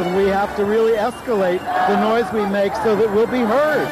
and we have to really escalate the noise we make so that we'll be heard.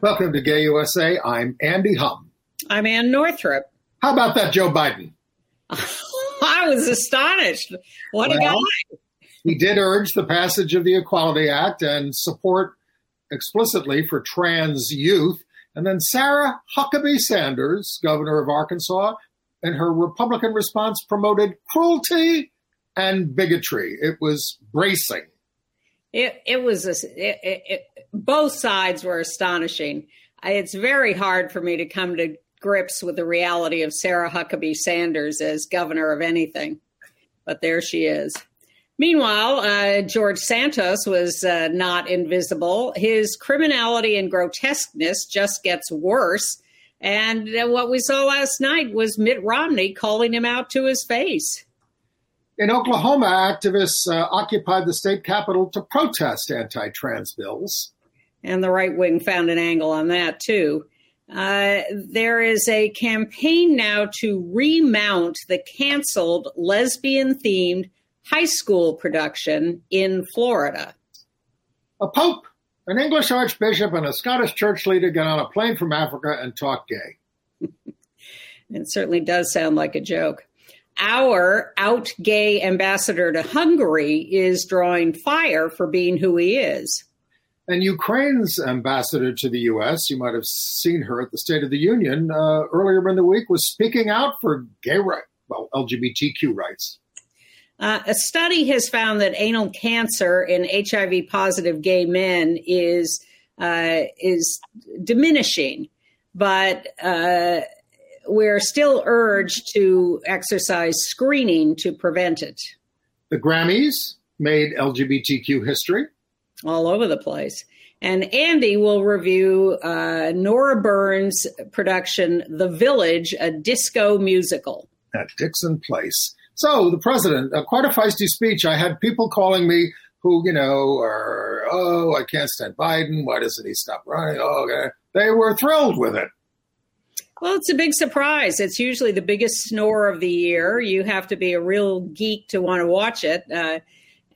Welcome to Gay USA. I'm Andy Humm. I'm Ann Northrop. How about that, Joe Biden? I was astonished. What well, a guy. he did urge the passage of the Equality Act and support explicitly for trans youth. And then Sarah Huckabee Sanders, governor of Arkansas, in her Republican response promoted cruelty and bigotry. It was bracing. It it was a, it, it, both sides were astonishing. It's very hard for me to come to grips with the reality of Sarah Huckabee Sanders as governor of anything, but there she is. Meanwhile, uh, George Santos was uh, not invisible. His criminality and grotesqueness just gets worse. And uh, what we saw last night was Mitt Romney calling him out to his face. In Oklahoma, activists uh, occupied the state capitol to protest anti trans bills. And the right wing found an angle on that, too. Uh, there is a campaign now to remount the canceled lesbian themed high school production in Florida. A pope, an English archbishop, and a Scottish church leader get on a plane from Africa and talk gay. it certainly does sound like a joke our out gay ambassador to Hungary is drawing fire for being who he is. And Ukraine's ambassador to the U.S., you might have seen her at the State of the Union uh, earlier in the week, was speaking out for gay rights, well, LGBTQ rights. Uh, a study has found that anal cancer in HIV positive gay men is uh, is diminishing, but uh, we're still urged to exercise screening to prevent it. The Grammys made LGBTQ history. All over the place. And Andy will review uh, Nora Burns' production, The Village, a disco musical. At Dixon Place. So, the president, uh, quite a feisty speech. I had people calling me who, you know, are, oh, I can't stand Biden. Why doesn't he stop running? Oh, okay. They were thrilled with it. Well, it's a big surprise. It's usually the biggest snore of the year. You have to be a real geek to want to watch it. Uh,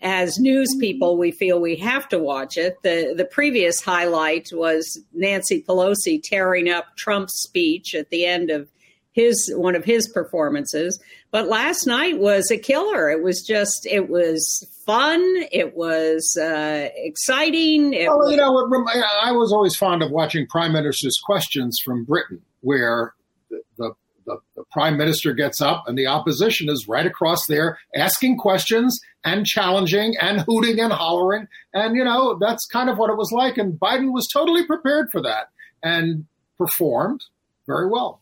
as news people, we feel we have to watch it. The the previous highlight was Nancy Pelosi tearing up Trump's speech at the end of his one of his performances. But last night was a killer. It was just it was fun. It was uh, exciting. It well, was- you know, I was always fond of watching prime ministers' questions from Britain where the, the, prime minister gets up and the opposition is right across there asking questions and challenging and hooting and hollering. And, you know, that's kind of what it was like. And Biden was totally prepared for that and performed very well.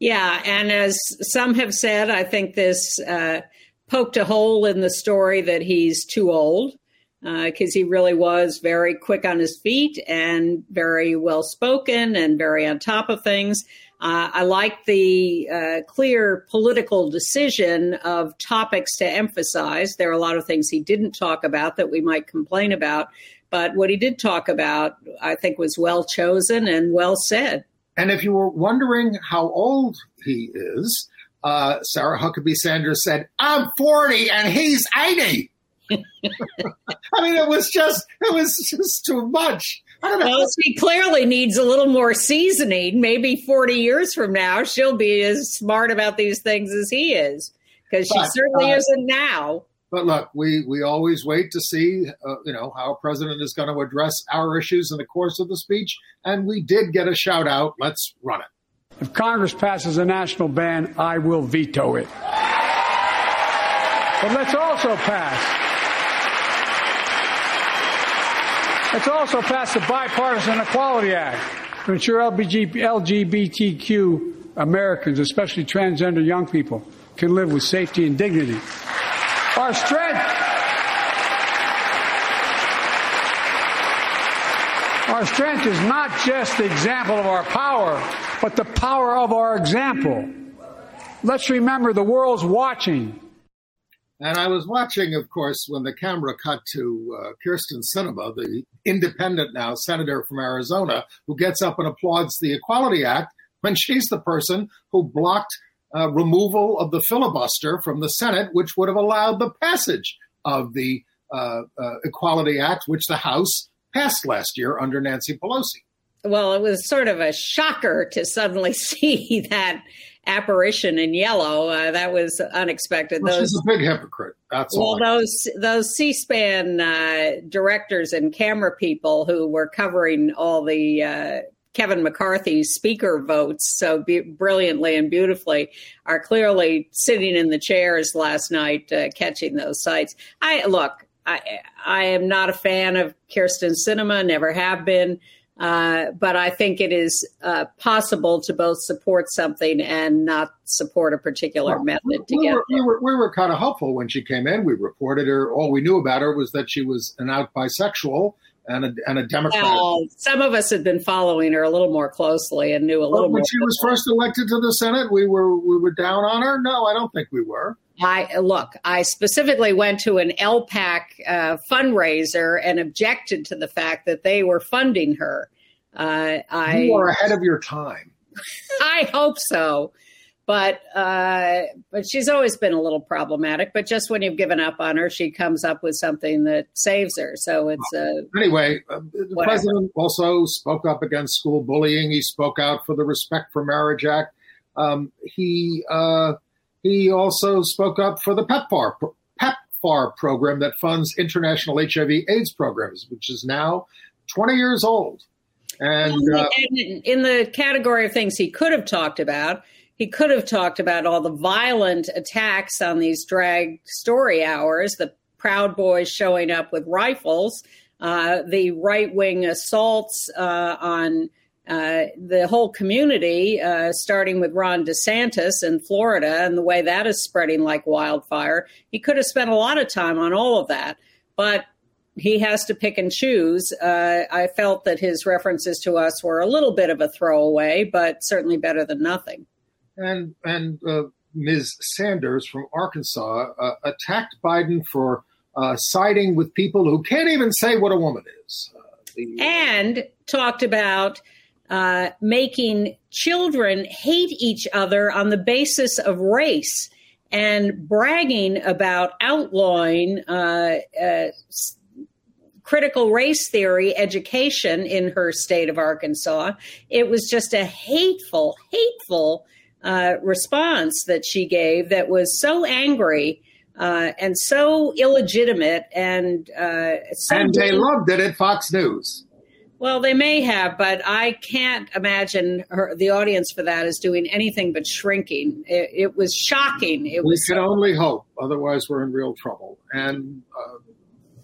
Yeah. And as some have said, I think this uh, poked a hole in the story that he's too old because uh, he really was very quick on his feet and very well spoken and very on top of things. Uh, I like the uh, clear political decision of topics to emphasize. There are a lot of things he didn't talk about that we might complain about, but what he did talk about, I think, was well chosen and well said. And if you were wondering how old he is, uh, Sarah Huckabee Sanders said, I'm 40 and he's 80. I mean, it was just it was just too much. Well, she clearly needs a little more seasoning. Maybe 40 years from now, she'll be as smart about these things as he is, because she certainly uh, isn't now. But look, we we always wait to see, uh, you know, how a president is going to address our issues in the course of the speech, and we did get a shout out. Let's run it. If Congress passes a national ban, I will veto it. But let's also pass Let's also pass the Bipartisan Equality Act to ensure LGBTQ Americans, especially transgender young people, can live with safety and dignity. Our strength. Our strength is not just the example of our power, but the power of our example. Let's remember the world's watching. And I was watching, of course, when the camera cut to uh, Kyrsten Sinema, the independent now senator from Arizona, who gets up and applauds the Equality Act when she's the person who blocked uh, removal of the filibuster from the Senate, which would have allowed the passage of the uh, uh Equality Act, which the House passed last year under Nancy Pelosi. Well, it was sort of a shocker to suddenly see that apparition in yellow. Uh, that was unexpected. Well, those, she's a big hypocrite. That's well, all. those those C-SPAN uh, directors and camera people who were covering all the uh, Kevin McCarthy speaker votes so be- brilliantly and beautifully are clearly sitting in the chairs last night uh, catching those sights. I look. I, I am not a fan of Kyrsten Sinema. never have been. Uh, but I think it is uh, possible to both support something and not support a particular well, method we together. Were, we were, we were kind of hopeful when she came in. We reported her. All we knew about her was that she was an out bisexual and a, and a Democrat. Well, some of us had been following her a little more closely and knew a little well, when more. When she was first elected to the Senate, we were we were down on her. No, I don't think we were. I look. I specifically went to an LPAC uh, fundraiser and objected to the fact that they were funding her. Uh, I you are ahead of your time. I hope so, but uh, but she's always been a little problematic. But just when you've given up on her, she comes up with something that saves her. So it's uh, anyway. Uh, the whatever. president also spoke up against school bullying. He spoke out for the Respect for Marriage Act. Um, he uh, he also spoke up for the PEPFAR, PEPFAR program that funds international HIV/AIDS programs, which is now 20 years old. And, uh, and in the category of things he could have talked about, he could have talked about all the violent attacks on these drag story hours, the Proud Boys showing up with rifles, uh, the right wing assaults uh, on uh, the whole community, uh, starting with Ron DeSantis in Florida and the way that is spreading like wildfire. He could have spent a lot of time on all of that, but he has to pick and choose. Uh, I felt that his references to us were a little bit of a throwaway, but certainly better than nothing. And and uh, Ms. Sanders from Arkansas uh, attacked Biden for siding with people who can't even say what a woman is, the, and talked about uh, making children hate each other on the basis of race and bragging about outlawing uh, uh, critical race theory education in her state of Arkansas. It was just a hateful, hateful uh, response that she gave that was so angry. Uh, and so illegitimate, and uh, so and they loved it at Fox News. Well, they may have, but I can't imagine her, the audience for that is doing anything but shrinking. It, it was shocking. It we was. can only hope. Otherwise, we're in real trouble. And uh,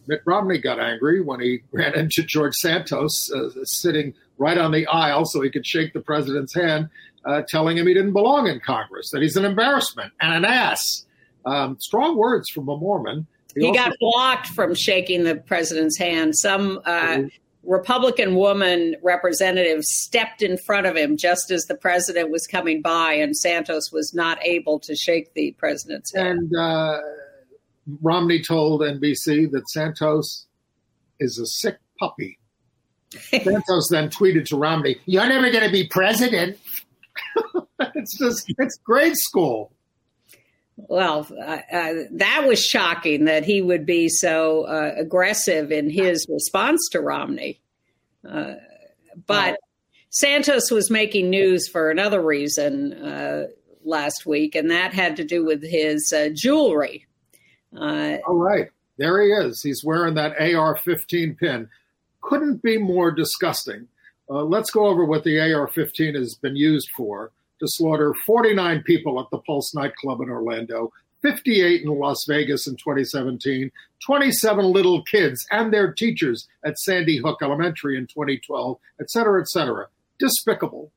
Mitt Romney got angry when he ran into George Santos uh, sitting right on the aisle so he could shake the president's hand, uh, telling him he didn't belong in Congress, that he's an embarrassment and an ass. Um, strong words from a Mormon. He, he got blocked from shaking the president's hand. Some uh, Republican woman representative stepped in front of him just as the president was coming by, and Santos was not able to shake the president's hand. And uh, Romney told NBC that Santos is a sick puppy. Santos then tweeted to Romney, "You're never going to be president." It's just it's grade school. Well, uh, uh, that was shocking that he would be so uh, aggressive in his response to Romney. Uh, but Santos was making news for another reason uh, last week, and that had to do with his uh, jewelry. All right. There he is. He's wearing that AR 15 pin. Couldn't be more disgusting. let's go over what the AR 15 has been used for to slaughter 49 people at the Pulse nightclub in Orlando, 58 in Las Vegas in 2017, 27 little kids and their teachers at Sandy Hook Elementary in 2012, et cetera, et cetera. Despicable.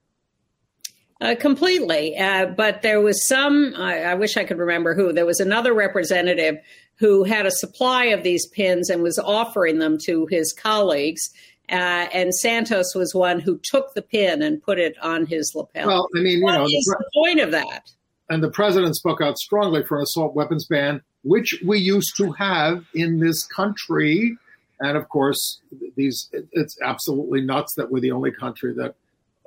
Uh, completely. Uh, but there was some, I, I, wish I could remember who, there was another representative who had a supply of these pins and was offering them to his colleagues. Uh, and Santos was one who took the pin and put it on his lapel. Well, I mean, you what know, is the, the point of that? and the president spoke out strongly for an assault weapons ban, which we used to have in this country. And of course, these it's absolutely nuts that we're the only country that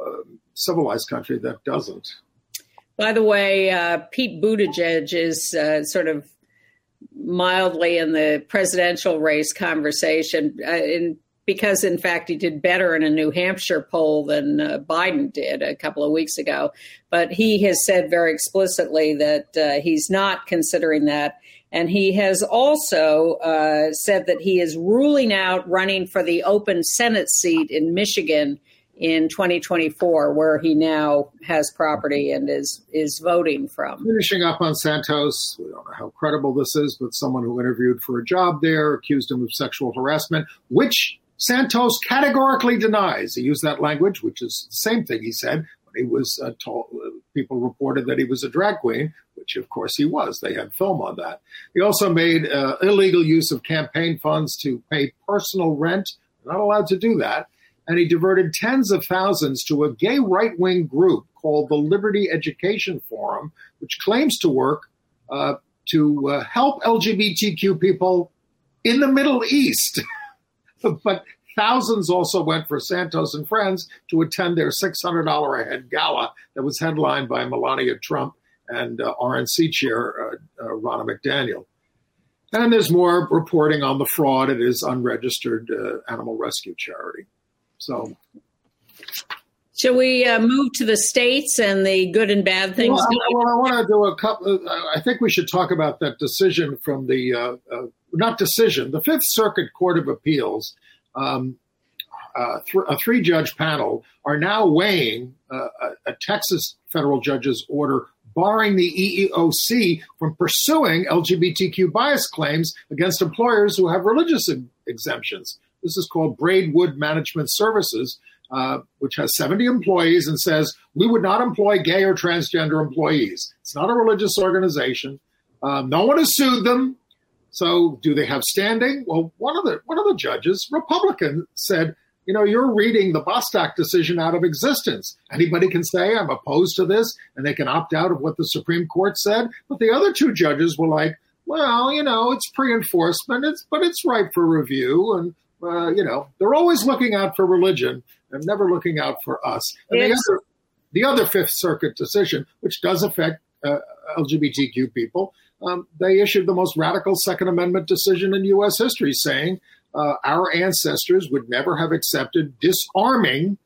uh, civilized country that doesn't. By the way, uh, Pete Buttigieg is uh, sort of mildly in the presidential race conversation, uh, in, because in fact he did better in a New Hampshire poll than uh, Biden did a couple of weeks ago. But he has said very explicitly that uh, he's not considering that. And he has also uh, said that he is ruling out running for the open Senate seat in Michigan in 2024, where he now has property and is is voting from. Finishing up on Santos, we don't know how credible this is, but someone who interviewed for a job there accused him of sexual harassment, which Santos categorically denies. He used that language, which is the same thing he said when he was uh, told. People reported that he was a drag queen, which of course he was. They had film on that. He also made uh, illegal use of campaign funds to pay personal rent. Not allowed to do that and he diverted tens of thousands to a gay right wing group called the Liberty Education Forum, which claims to work uh, to uh, help LGBTQ people in the Middle East. but thousands also went for Santos and friends to attend their $600 a head gala that was headlined by Melania Trump and uh, RNC chair uh, uh, Ronna McDaniel. And there's more reporting on the fraud at his unregistered uh, animal rescue charity. So, shall we uh, move to the states and the good and bad things? Well, I, well, I want to do a couple. I think we should talk about that decision from the uh, uh, not decision, the Fifth Circuit Court of Appeals. Um, uh, th- a three judge panel are now weighing uh, a, a Texas federal judge's order barring the EEOC from pursuing LGBTQ bias claims against employers who have religious exemptions. This is called Braidwood Management Services, uh, which has 70 employees and says we would not employ gay or transgender employees. It's not a religious organization. Um, no one has sued them. So, do they have standing? Well, one of the one of the judges, Republican, said, "You know, you're reading the Bostock decision out of existence. Anybody can say I'm opposed to this, and they can opt out of what the Supreme Court said." But the other two judges were like, "Well, you know, it's pre-enforcement, it's but it's ripe for review, and uh, you know, they're always looking out for religion and never looking out for us. And the other, the other Fifth Circuit decision, which does affect uh, LGBTQ people, um, they issued the most radical Second Amendment decision in U.S. history, saying uh, our ancestors would never have accepted disarming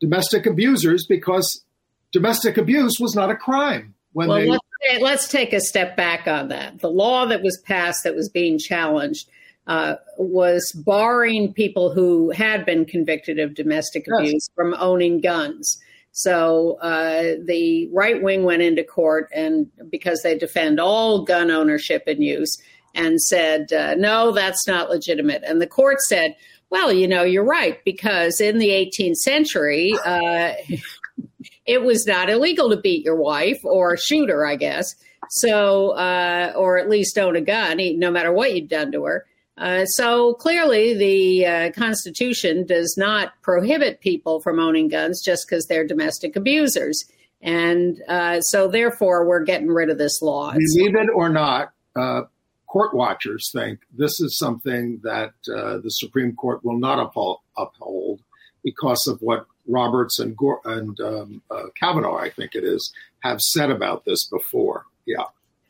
domestic abusers because domestic abuse was not a crime. When well, they- let's, let's take a step back on that. The law that was passed that was being challenged uh, was barring people who had been convicted of domestic yes. abuse from owning guns. So uh, the right wing went into court, and because they defend all gun ownership and use, and said, uh, no, that's not legitimate. And the court said, well, you know, you're right, because in the 18th century, uh, it was not illegal to beat your wife or shoot her, I guess. So, uh, or at least own a gun, no matter what you'd done to her. Uh, so clearly, the uh, Constitution does not prohibit people from owning guns just because they're domestic abusers. And uh, so, therefore, we're getting rid of this law. Believe it or not, uh, court watchers think this is something that uh, the Supreme Court will not uphold, because of what Roberts and, Gore, and um, Kavanaugh, I think it is, have said about this before. Yeah.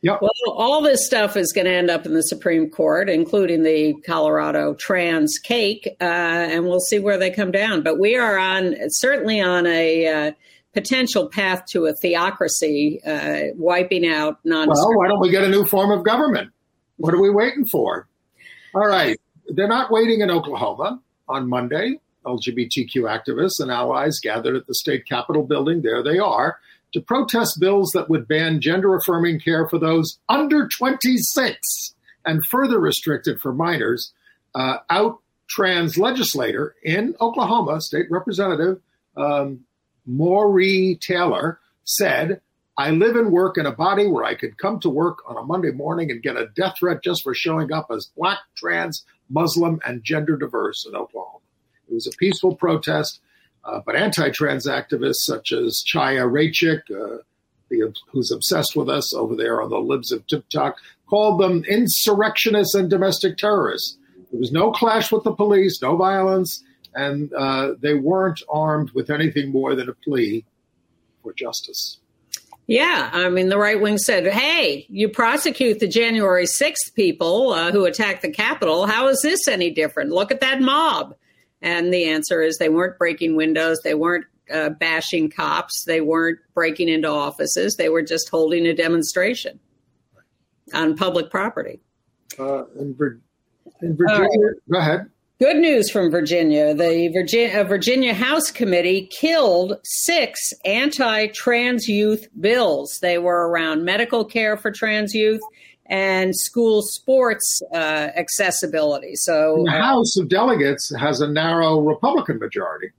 Yep. Well, all this stuff is going to end up in the Supreme Court, including the Colorado trans cake, uh, and we'll see where they come down. But we are on certainly on a uh, potential path to a theocracy, uh, wiping out non. Well, why don't we get a new form of government? What are we waiting for? All right, they're not waiting in Oklahoma on Monday. LGBTQ activists and allies gathered at the state capitol building. There they are to protest bills that would ban gender affirming care for those under 26 and further restrict it for minors. Uh, out trans legislator in Oklahoma, state representative um, Mauree Turner, said, I live and work in a body where I could come to work on a Monday morning and get a death threat just for showing up as black, trans, Muslim, and gender diverse in Oklahoma. It was a peaceful protest, uh, but anti-trans activists such as Chaya Raichik, uh, the, who's obsessed with us over there on the libs of TikTok, called them insurrectionists and domestic terrorists. There was no clash with the police, no violence, and uh, they weren't armed with anything more than a plea for justice. Yeah, I mean, the right wing said, hey, you prosecute the January 6th people uh, who attacked the Capitol. How is this any different? Look at that mob. And the answer is they weren't breaking windows, they weren't uh, bashing cops, they weren't breaking into offices, they were just holding a demonstration on public property. Uh, in, Vir- in Virginia, go ahead. Good news from Virginia. The Virginia, Virginia House Committee killed six anti trans youth bills. They were around medical care for trans youth and school sports uh, accessibility. So, the House of Delegates has a narrow Republican majority.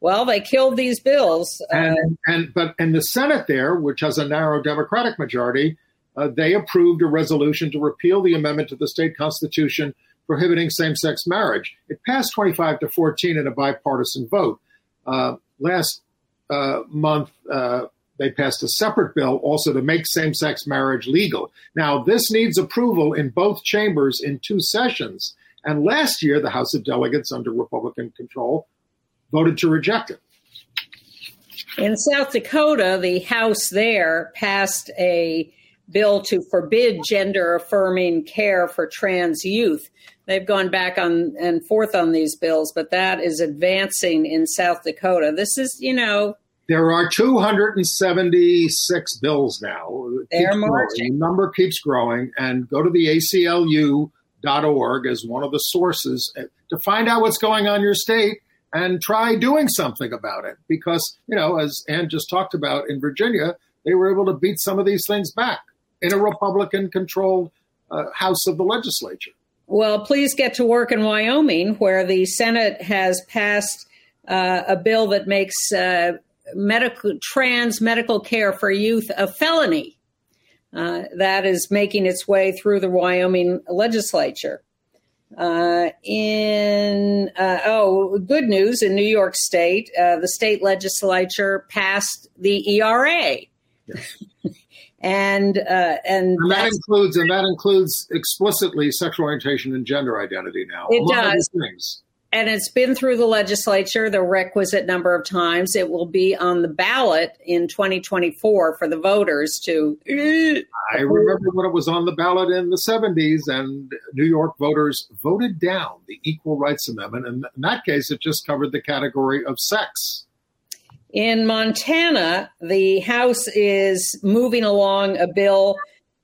Well, they killed these bills. Uh, and, and but in the Senate there, which has a narrow Democratic majority, uh, they approved a resolution to repeal the amendment to the state constitution prohibiting same sex marriage. It passed 25 to 14 in a bipartisan vote. Uh, last uh, month, uh, they passed a separate bill also to make same sex marriage legal. Now, this needs approval in both chambers in two sessions. And last year, the House of Delegates, under Republican control, voted to reject it. In South Dakota, the House there passed a bill to forbid gender affirming care for trans youth. They've gone back on and forth on these bills, but that is advancing in South Dakota. This is, you know, there are 276 bills now. They're marching. The number keeps growing, and go to the ACLU.org as one of the sources to find out what's going on in your state and try doing something about it. Because, you know, as Ann just talked about in Virginia, they were able to beat some of these things back in a Republican controlled uh, House of the legislature. Well, please get to work in Wyoming, where the Senate has passed uh, a bill that makes uh, medical trans medical care for youth a felony. Uh, that is making its way through the Wyoming legislature. Uh, in uh, oh, good news in New York State, uh, the state legislature passed the ERA. Yes. and uh, and, and that includes and that includes explicitly sexual orientation and gender identity now. It does. Things. And it's been through the legislature the requisite number of times. It will be on the ballot in 2024 for the voters to. I remember when it was on the ballot in the 70s, and New York voters voted down the Equal Rights Amendment. And in that case, it just covered the category of sex. In Montana, the House is moving along a bill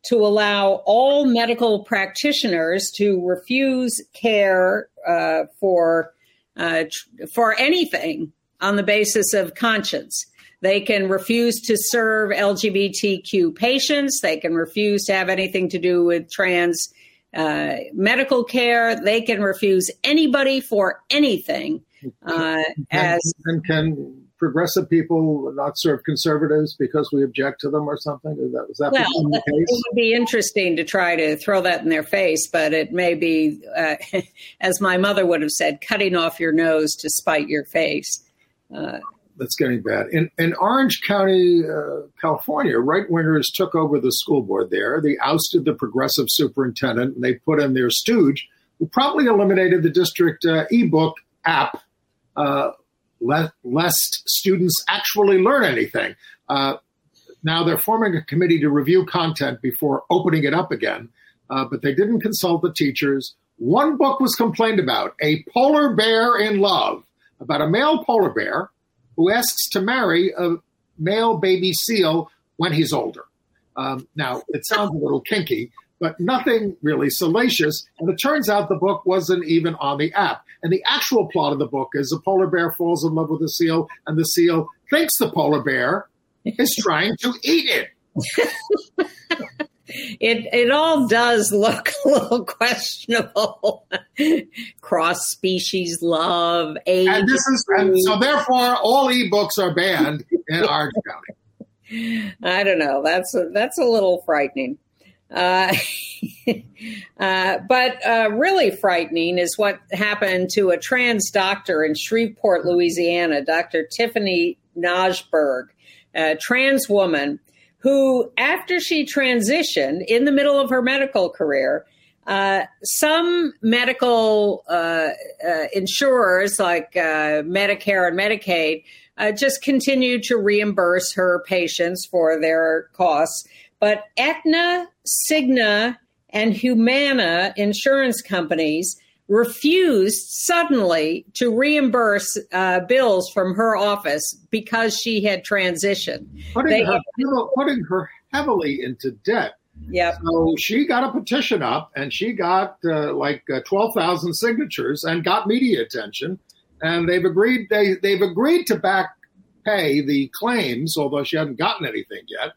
to allow all medical practitioners to refuse care uh, for uh, tr- for anything on the basis of conscience. They can refuse to serve LGBTQ patients. They can refuse to have anything to do with trans uh, medical care. They can refuse anybody for anything. Uh, as and can progressive people not serve conservatives because we object to them or something? Is that, is that well, the case? It would be interesting to try to throw that in their face, but it may be, uh, as my mother would have said, cutting off your nose to spite your face. Uh, that's getting bad. In, in Orange County, uh, California, right wingers took over the school board there. They ousted the progressive superintendent and they put in their stooge, who probably eliminated the district uh, ebook app uh, lest students actually learn anything. Uh, now they're forming a committee to review content before opening it up again, uh, but they didn't consult the teachers. One book was complained about, A Polar Bear in Love, about a male polar bear who asks to marry a male baby seal when he's older. Um, now, it sounds a little kinky, but nothing really salacious. And it turns out the book wasn't even on the app. And the actual plot of the book is a polar bear falls in love with a seal, and the seal thinks the polar bear is trying to eat it. it it all does look a little questionable. Cross species love, age. And this is and so therefore all ebooks are banned in Orange County. I don't know. That's a, that's a little frightening. Uh, uh, but uh, really frightening is what happened to a trans doctor in Shreveport, Louisiana, Dr. Tiffany Najberg, a trans woman who, after she transitioned in the middle of her medical career, uh, some medical uh, insurers like Medicare and Medicaid just continued to reimburse her patients for their costs. But Aetna, Cigna, and Humana insurance companies refused suddenly to reimburse uh, bills from her office because she had transitioned. Putting, they, her, putting her heavily into debt. Yeah. So she got a petition up and she got uh, like uh, 12,000 signatures and got media attention. And they've agreed they they've agreed to back pay the claims, although she hadn't gotten anything yet.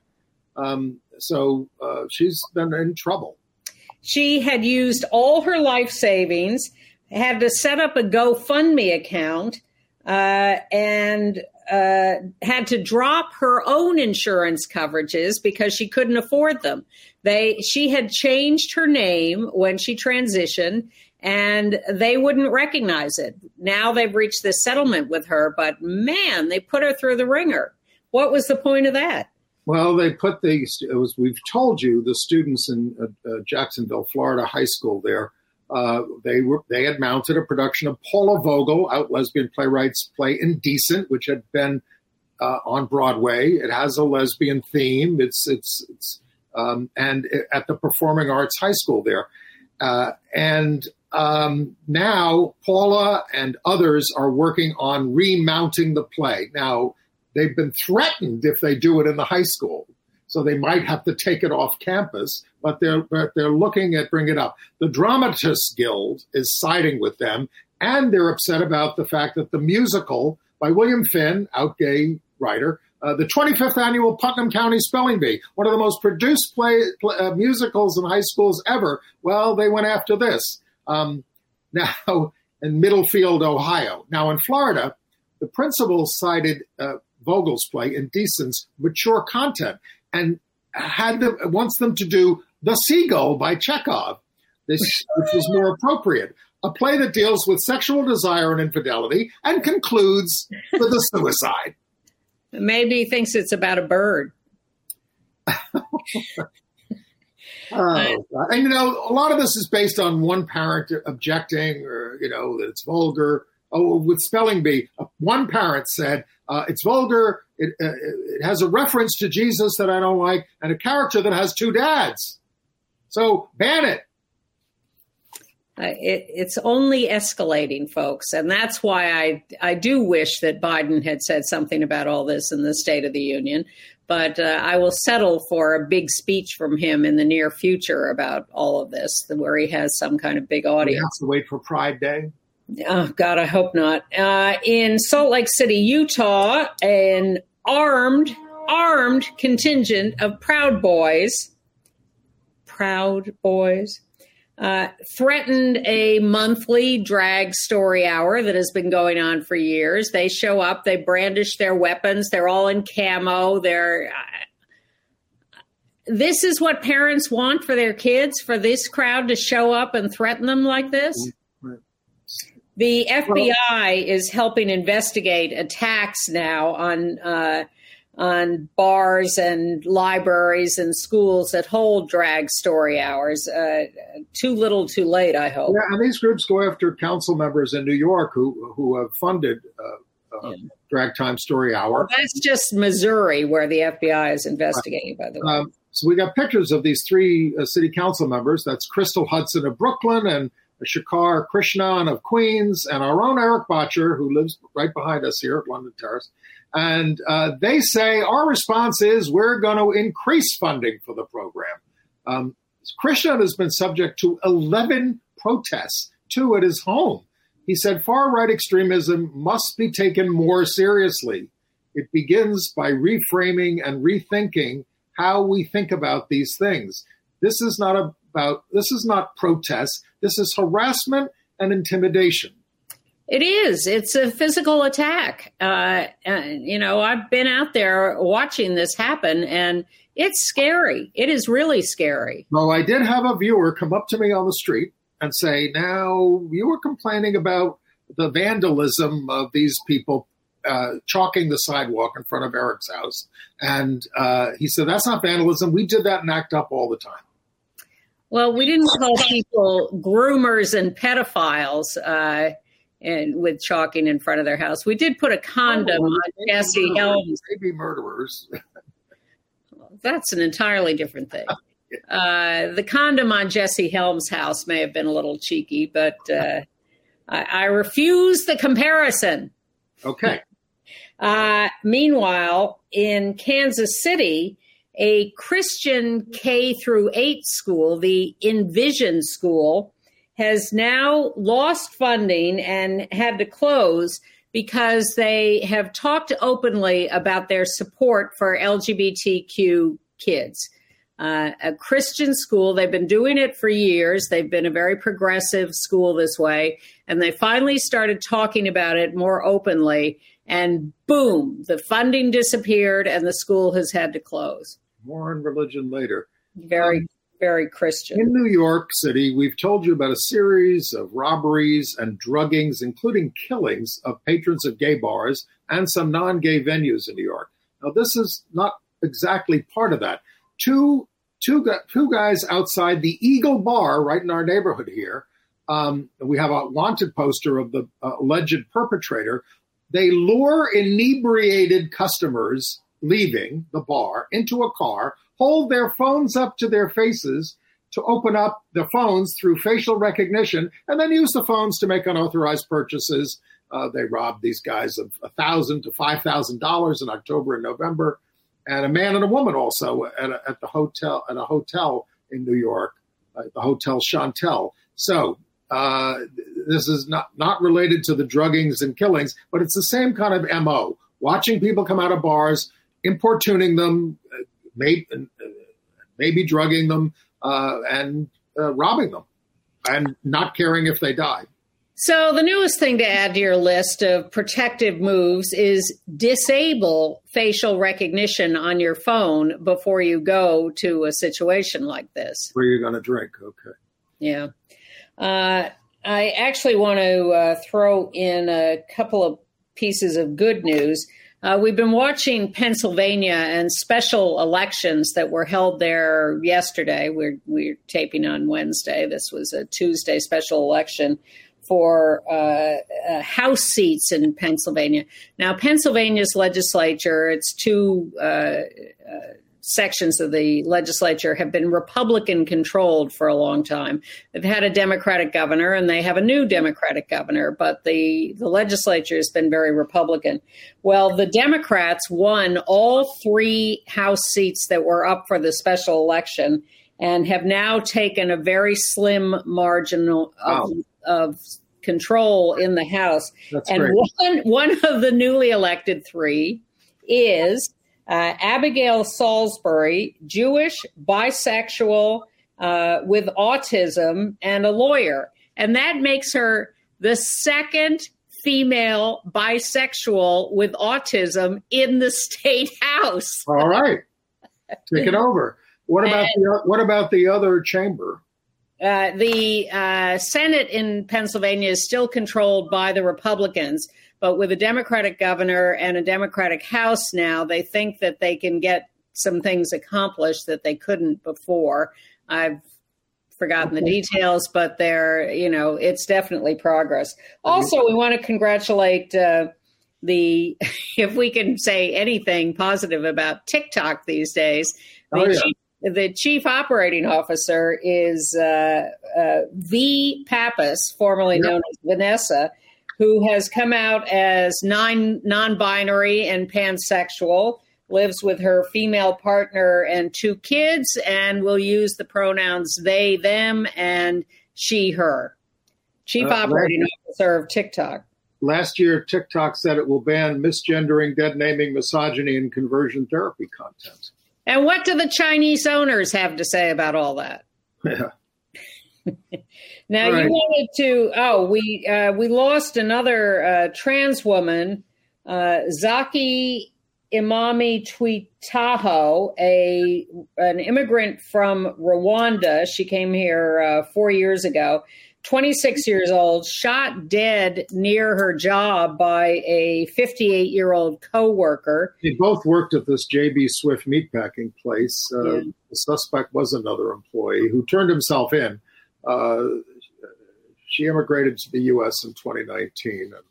Um, so uh, she's been in trouble. She had used all her life savings, had to set up a GoFundMe account, uh, and uh, had to drop her own insurance coverages because she couldn't afford them. They she had changed her name when she transitioned, and they wouldn't recognize it. Now they've reached this settlement with her, but man, they put her through the ringer. What was the point of that? Well, they put the was we've told you the students in uh, uh, Jacksonville, Florida high school there. Uh, they were they had mounted a production of Paula Vogel, out lesbian playwright's play Indecent, which had been uh, on Broadway. It has a lesbian theme. It's it's it's um, and at the Performing Arts High School there, uh, and um, now Paula and others are working on remounting the play. Now they've been threatened if they do it in the high school. So they might have to take it off campus, but they're but they're looking at bringing it up. The Dramatists Guild is siding with them, and they're upset about the fact that the musical by William Finn, out gay writer, uh, the 25th annual Putnam County Spelling Bee, one of the most produced play, uh, musicals in high schools ever. Well, they went after this. Um, now in Middlefield, Ohio. Now in Florida, the principal cited uh, Vogel's play Indecent's mature content and had them wants them to do The Seagull by Chekhov, this, which was more appropriate. A play that deals with sexual desire and infidelity and concludes with a suicide. Maybe he thinks it's about a bird. Oh, and you know, a lot of this is based on one parent objecting, or you know, that it's vulgar. Oh, with spelling bee, one parent said uh, it's vulgar. It, uh, it has a reference to Jesus that I don't like, and a character that has two dads. So ban it. Uh, it, it's only escalating, folks, and that's why I I do wish that Biden had said something about all this in the State of the Union. But uh, I will settle for a big speech from him in the near future about all of this, where he has some kind of big audience. We have to wait for Pride Day. Oh God, I hope not. Uh, in Salt Lake City, Utah, an armed armed contingent of Proud Boys, Proud Boys, uh, threatened a monthly drag story hour that has been going on for years. They show up, they brandish their weapons, they're all in camo. They're uh, this is what parents want for their kids for this crowd to show up and threaten them like this. The FBI is helping investigate attacks now on uh, on bars and libraries and schools that hold drag story hours. Uh, too little, too late. I hope. Yeah, and these groups go after council members in New York who who have funded. Uh, uh yeah. Drag Time Story Hour. Well, that's just Missouri, where the FBI is investigating. By the way, um, so we got pictures of these three uh, city council members. That's Crystal Hudson of Brooklyn and Shekar Krishnan of Queens, and our own Erik Bottcher, who lives right behind us here at London Terrace. And uh, they say our response is we're going to increase funding for the program. Um, Krishnan has been subject to 11 protests, two at his home. He said far right extremism must be taken more seriously. It begins by reframing and rethinking how we think about these things. This is not about this is not protest. This is harassment and intimidation. It is. It's a physical attack. Uh, you know, I've been out there watching this happen, and It's scary. It is really scary. Well, I did have a viewer come up to me on the street and say, "Now you were complaining about the vandalism of these people uh, chalking the sidewalk in front of Eric's house," and uh, he said, "That's not vandalism. We did that and act up all the time." Well, we didn't call people groomers and pedophiles. Uh, and with chalking in front of their house, we did put a condom oh, on Jesse Helms. Maybe murderers. that's an entirely different thing. Uh, the condom on Jesse Helms' house may have been a little cheeky, but uh, I, I, refuse the comparison. Okay. Uh, meanwhile, in Kansas City, a Christian K through 8 school, the Envision School, has now lost funding and had to close because they have talked openly about their support for LGBTQ kids. Uh, a Christian school, they've been doing it for years. They've been a very progressive school this way, and they finally started talking about it more openly. And boom, the funding disappeared, and the school has had to close. More on religion later. Very um, very Christian. In New York City, we've told you about a series of robberies and druggings, including killings of patrons of gay bars and some non gay venues in New York. Now, this is not exactly part of that. Two, two, two guys outside the Eagle Bar, right in our neighborhood here, um, we have a wanted poster of the uh, alleged perpetrator. They lure inebriated customers leaving the bar into a car hold their phones up to their faces to open up the phones through facial recognition and then use the phones to make unauthorized purchases. Uh, they robbed these guys of a thousand to five thousand dollars in October and November, and a man and a woman also at, a, at the hotel at a hotel in New York, uh, the Hotel Chantel. So uh, this is not not related to the druggings and killings, but it's the same kind of mo. Watching people come out of bars, importuning them, maybe, maybe drugging them uh, and uh, robbing them and not caring if they die. So, the newest thing to add to your list of protective moves is disable facial recognition on your phone before you go to a situation like this. Where you're going to drink, okay. Yeah. Uh, I actually want to uh, throw in a couple of pieces of good news. Uh, we've been watching Pennsylvania and special elections that were held there yesterday. We're, we're taping on Wednesday. This was a Tuesday special election for uh, uh, House seats in Pennsylvania. Now, Pennsylvania's legislature, it's two uh, uh, sections of the legislature have been Republican controlled for a long time. They've had a Democratic governor and they have a new Democratic governor, but the, the legislature has been very Republican. Well, the Democrats won all three House seats that were up for the special election and have now taken a very slim margin of, wow. of control in the House. That's and great. one one of the newly elected three is uh, Abigail Salisbury, Jewish, bisexual, uh, with autism, and a lawyer. And that makes her the second female bisexual with autism in the state house. All right. Take it over. What about and, the, what about the other chamber? Uh, the uh, Senate in Pennsylvania is still controlled by the Republicans, but with a Democratic governor and a Democratic House now, they think that they can get some things accomplished that they couldn't before. I've forgotten the details, but they're, you know, it's definitely progress. Also, we want to congratulate uh, the, if we can say anything positive about TikTok these days, the, oh, yeah. chief, the chief operating officer is uh, uh, V. Pappas, formerly yep. known as Vanessa who has come out as non non-binary and pansexual, lives with her female partner and two kids, and will use the pronouns they, them, and she, her. Chief uh, Operating last, Officer of TikTok. Last year, TikTok said it will ban misgendering, dead naming, misogyny, and conversion therapy content. And what do the Chinese owners have to say about all that? Yeah. now right. you wanted to. Oh, we uh, we lost another uh, trans woman, uh, Zaki Imami Twitaho, a an immigrant from Rwanda. She came here uh, four years ago. 26 years old, shot dead near her job by a 58 year old coworker. They both worked at this JB Swift meatpacking place. Uh, yeah. The suspect was another employee who turned himself in. Uh, she immigrated to the U.S. in 2019 and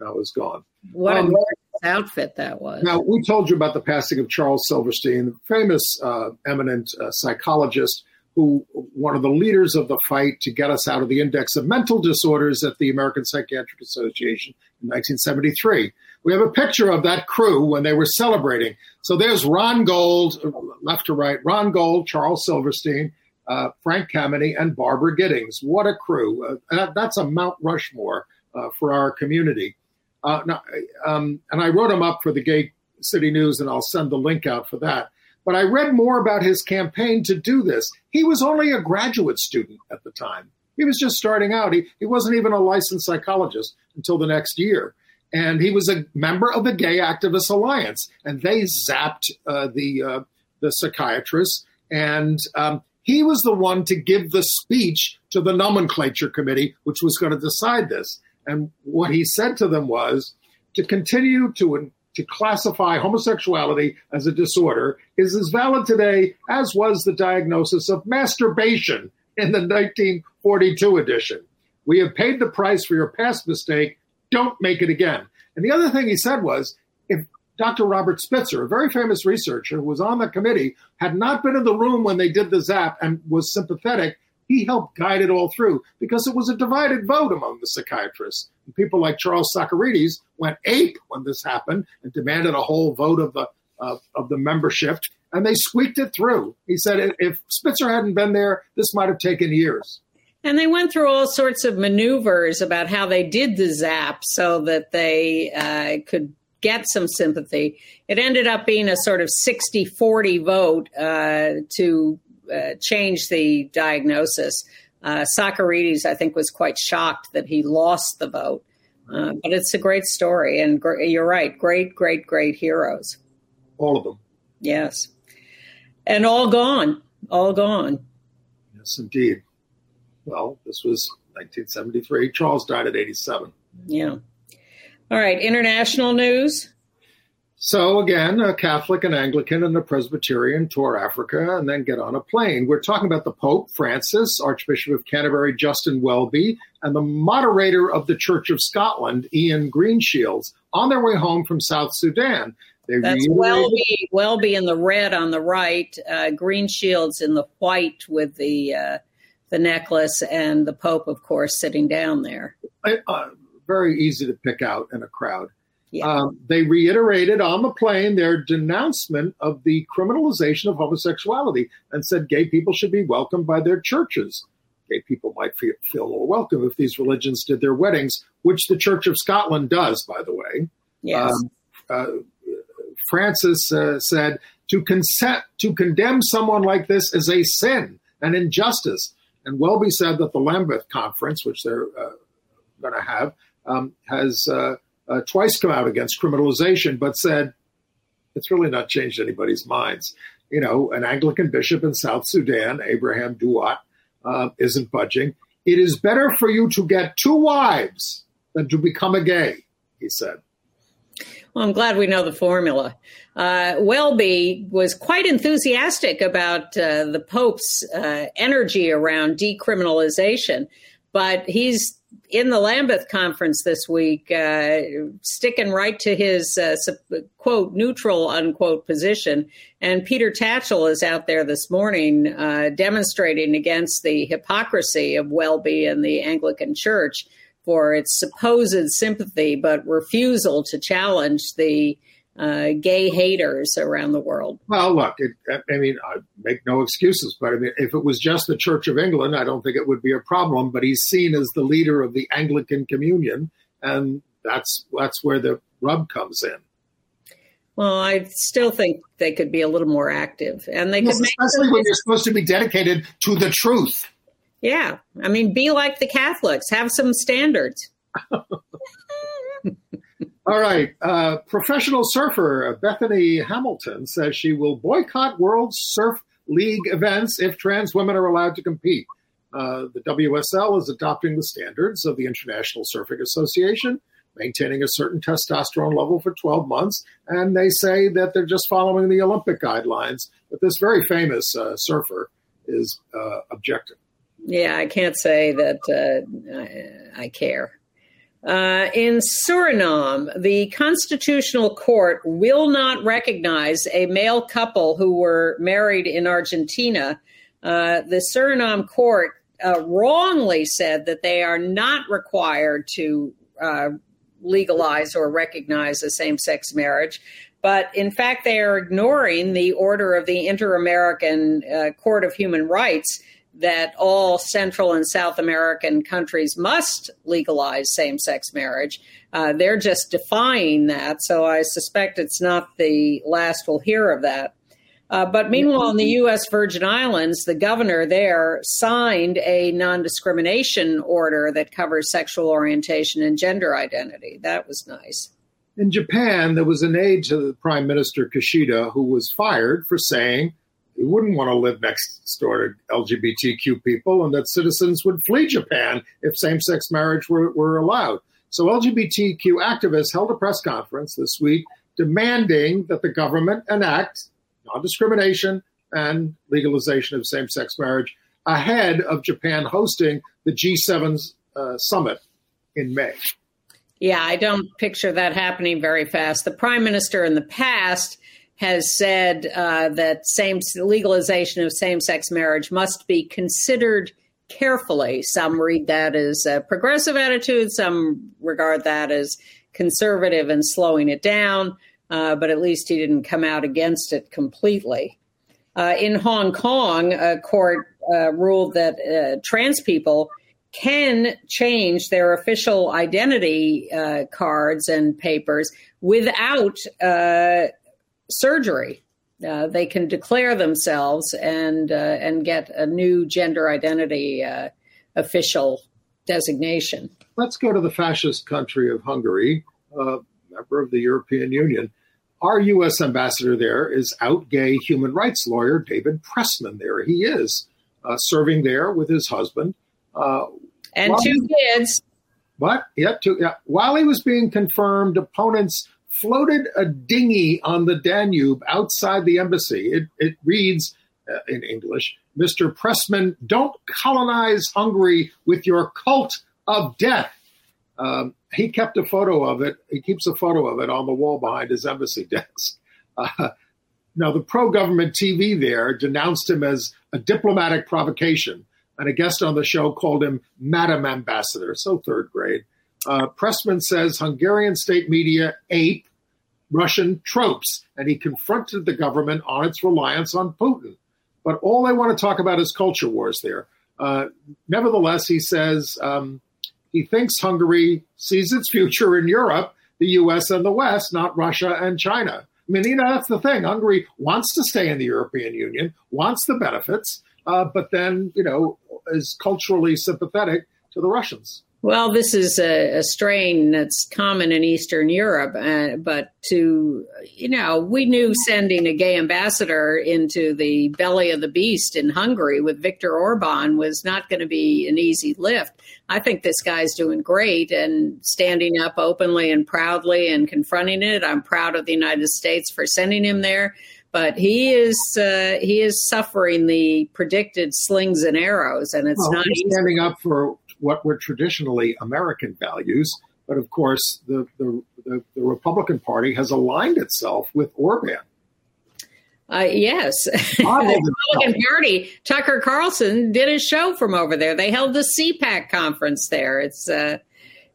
now is gone. What um, a outfit that was. Now, we told you about the passing of Charles Silverstein, the famous, uh, eminent uh, psychologist who one of the leaders of the fight to get us out of the index of mental disorders at the American Psychiatric Association in 1973. We have a picture of that crew when they were celebrating. So there's Ron Gold, left to right, Ron Gold, Charles Silverstein, uh, Frank Kameny, and Barbara Gittings. What a crew. Uh, that's a Mount Rushmore uh, for our community. Uh, now, um, and I wrote him up for the Gay City News, and I'll send the link out for that. But I read more about his campaign to do this. He was only a graduate student at the time. He was just starting out. He, he wasn't even a licensed psychologist until the next year. And he was a member of the Gay Activist Alliance. And they zapped uh, the, uh, the psychiatrist. And um, he was the one to give the speech to the nomenclature committee, which was going to decide this. And what he said to them was to continue to to classify homosexuality as a disorder is as valid today as was the diagnosis of masturbation in the 1942 edition. We have paid the price for your past mistake. Don't make it again. And the other thing he said was Dr. Robert Spitzer, a very famous researcher who was on the committee, had not been in the room when they did the zap and was sympathetic, he helped guide it all through because it was a divided vote among the psychiatrists. And people like Charles Socarides went ape when this happened and demanded a whole vote of the uh, of the membership, and they squeaked it through. He said if Spitzer hadn't been there, this might have taken years. And they went through all sorts of maneuvers about how they did the zap so that they uh, could get some sympathy. It ended up being a sort of 60 40 vote uh, to uh, change the diagnosis. Uh, Socarides, I think, was quite shocked that he lost the vote. Uh, but it's a great story, and gr- you're right. Great, great, great heroes. All of them. Yes, and all gone, all gone. Yes, indeed. Well, this was 1973. Charles died at 87. Yeah. All right. International news. So again, a Catholic, an Anglican, and a Presbyterian tour Africa and then get on a plane. We're talking about the Pope Francis, Archbishop of Canterbury Justin Welby, and the moderator of the Church of Scotland, Ian Greenshields, on their way home from South Sudan. They That's Welby, Welby in the red on the right, uh, Greenshields in the white with the uh, the necklace, and the Pope, of course, sitting down there. Uh, very easy to pick out in a crowd. Yeah. Um, they reiterated on the plane their denouncement of the criminalization of homosexuality and said gay people should be welcomed by their churches. Gay people might feel, feel more welcome if these religions did their weddings, which the Church of Scotland does, by the way. Yes. Um, uh, Francis uh, said to consent to condemn someone like this is a sin, an injustice. And Welby said that the Lambeth Conference, which they're uh, going to have, um, has uh, uh, twice come out against criminalization, but said it's really not changed anybody's minds. You know, an Anglican bishop in South Sudan, Abraham Duat, uh, isn't budging. It is better for you to get two wives than to become a gay, he said. Well, I'm glad we know the formula. Uh, Welby was quite enthusiastic about uh, the Pope's uh, energy around decriminalization, but he's in the Lambeth conference this week, uh, sticking right to his uh, quote neutral unquote position. And Peter Tatchell is out there this morning uh, demonstrating against the hypocrisy of Welby and the Anglican Church for its supposed sympathy but refusal to challenge the uh, gay haters around the world. Well, look, it, I mean, I make no excuses, but I mean, if it was just the Church of England, I don't think it would be a problem. But he's seen as the leader of the Anglican Communion, and that's that's where the rub comes in. Well, I still think they could be a little more active, and they yes, could, especially when you're supposed to be dedicated to the truth. Yeah, I mean, be like the Catholics, have some standards. All right. Uh, professional surfer Bethany Hamilton says she will boycott World Surf League events if trans women are allowed to compete. Uh, the WSL is adopting the standards of the International Surfing Association, maintaining a certain testosterone level for 12 months, and they say that they're just following the Olympic guidelines. But this very famous uh, surfer is uh, objecting. Yeah, I can't say that uh, I, I care. Uh, in Suriname, the Constitutional Court will not recognize a male couple who were married in Argentina. Uh, the Suriname court uh, wrongly said that they are not required to uh, legalize or recognize a same sex marriage. But in fact, they are ignoring the order of the Inter American uh, Court of Human Rights that all Central and South American countries must legalize same sex marriage. Uh, they're just defying that. So I suspect it's not the last we'll hear of that. Uh, but meanwhile, in the U.S. Virgin Islands, the governor there signed a non discrimination order that covers sexual orientation and gender identity. That was nice. In Japan, there was an aide to the Prime Minister Kishida who was fired for saying he wouldn't want to live next door to LGBTQ people and that citizens would flee Japan if same sex marriage were, were allowed. So LGBTQ activists held a press conference this week demanding that the government enact non discrimination and legalization of same sex marriage ahead of Japan hosting the G7 uh, summit in May. Yeah, I don't picture that happening very fast. The prime minister in the past has said uh, that same legalization of same-sex marriage must be considered carefully. Some read that as a progressive attitude. Some regard that as conservative and slowing it down. Uh, but at least he didn't come out against it completely. Uh, in Hong Kong, a court uh, ruled that uh, trans people can change their official identity uh, cards and papers without uh, surgery. Uh, they can declare themselves and uh, and get a new gender identity uh, official designation. Let's go to the fascist country of Hungary, a member of the European Union. Our U.S. ambassador there is out gay human rights lawyer David Pressman. There he is, uh, serving there with his husband uh, and two kids. But yeah, two, yeah, while he was being confirmed, opponents floated a dinghy on the Danube outside the embassy. It, it reads uh, in English Mr. Pressman, don't colonize Hungary with your cult of death. Um, he kept a photo of it. He keeps a photo of it on the wall behind his embassy desk. Uh, now, the pro government TV there denounced him as a diplomatic provocation, and a guest on the show called him Madam Ambassador. So third grade. Uh, Pressman says Hungarian state media ape Russian tropes, and he confronted the government on its reliance on Putin. But all they want to talk about is culture wars there. Uh, nevertheless, he says um, he thinks Hungary sees its future in Europe, the US, and the West, not Russia and China. I mean, you know, that's the thing. Hungary wants to stay in the European Union, wants the benefits, uh, but then, you know, is culturally sympathetic to the Russians. Well, this is a, a, strain that's common in Eastern Europe, uh, but to, you know, we knew sending a gay ambassador into the belly of the beast in Hungary with Viktor Orban was not going to be an easy lift. I think this guy's doing great and standing up openly and proudly and confronting it. I'm proud of the United States for sending him there but he is uh, he is suffering the predicted slings and arrows, and it's well, not standing up for what were traditionally American values. But of course, the, the, the, the Republican Party has aligned itself with Orban. Uh, yes, the Republican Party. Tucker Carlson did a show from over there. They held the CPAC conference there. It's uh,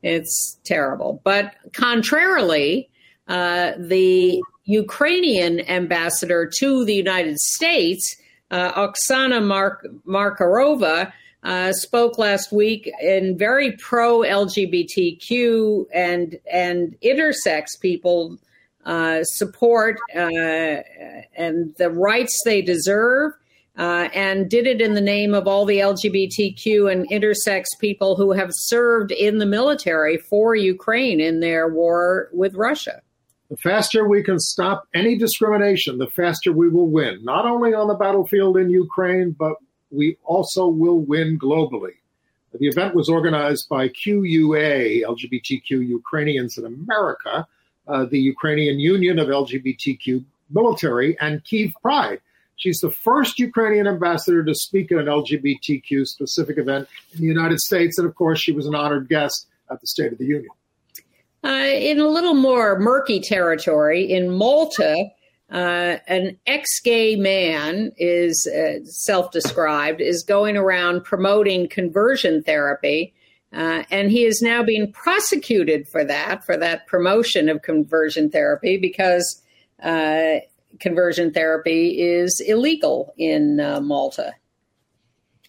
it's terrible. But contrarily, uh, the Ukrainian ambassador to the United States, uh, Oksana Mark- Markarova, uh, spoke last week in very pro LGBTQ and and intersex people uh, support uh, and the rights they deserve. uh, and did it in the name of all the LGBTQ and intersex people who have served in the military for Ukraine in their war with Russia. The faster we can stop any discrimination, the faster we will win, not only on the battlefield in Ukraine, but we also will win globally. The event was organized by QUA, LGBTQ Ukrainians in America, uh, the Ukrainian Union of LGBTQ Military, and Kiev Pride. She's the first Ukrainian ambassador to speak at an LGBTQ specific event in the United States. And of course, she was an honored guest at the State of the Union. Uh, in a little more murky territory, in Malta, uh, an ex-gay man is uh, self-described is going around promoting conversion therapy uh, and he is now being prosecuted for that for that promotion of conversion therapy because uh, conversion therapy is illegal in uh, malta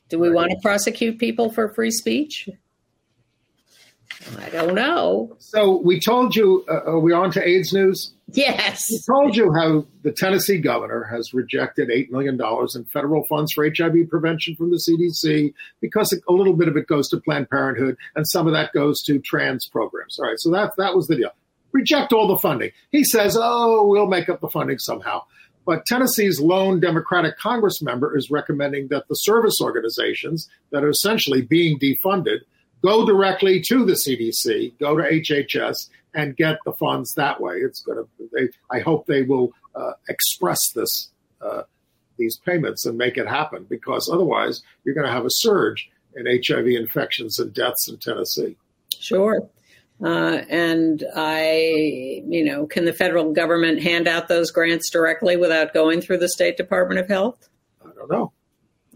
do we want to prosecute people for free speech I don't know. So we told you, uh, are we on to AIDS news? Yes. We told you how the Tennessee governor has rejected $8 million in federal funds for HIV prevention from the CDC because a little bit of it goes to Planned Parenthood and some of that goes to trans programs. All right, so that, that was the deal. Reject all the funding. He says, oh, we'll make up the funding somehow. But Tennessee's lone Democratic Congress member is recommending that the service organizations that are essentially being defunded go directly to the CDC, go to HHS, and get the funds that way. It's going to. They, I hope they will uh, express this uh, these payments and make it happen because otherwise you're going to have a surge in HIV infections and deaths in Tennessee. Sure. Uh, and I, you know, can the federal government hand out those grants directly without going through the State Department of Health? I don't know.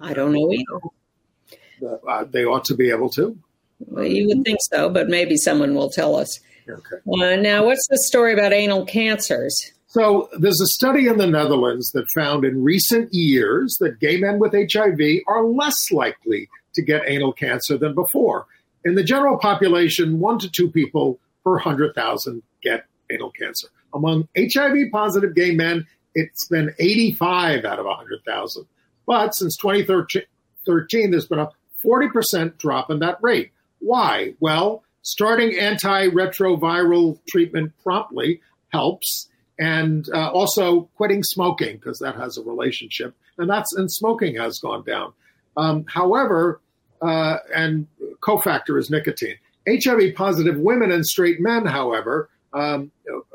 I don't know either. Uh, they ought to be able to. Well, you would think so, but maybe someone will tell us. Okay. Uh, now, what's the story about anal cancers? So, there's a study in the Netherlands that found in recent years that gay men with HIV are less likely to get anal cancer than before. In the general population, one to two people per 100,000 get anal cancer. Among HIV positive gay men, it's been 85 out of 100,000. But since 2013, there's been a 40% drop in that rate. Why? Well, starting antiretroviral treatment promptly helps, and uh, also quitting smoking because that has a relationship, and that's and smoking has gone down. Um, however, uh, and cofactor is nicotine. HIV positive women and straight men, however, um,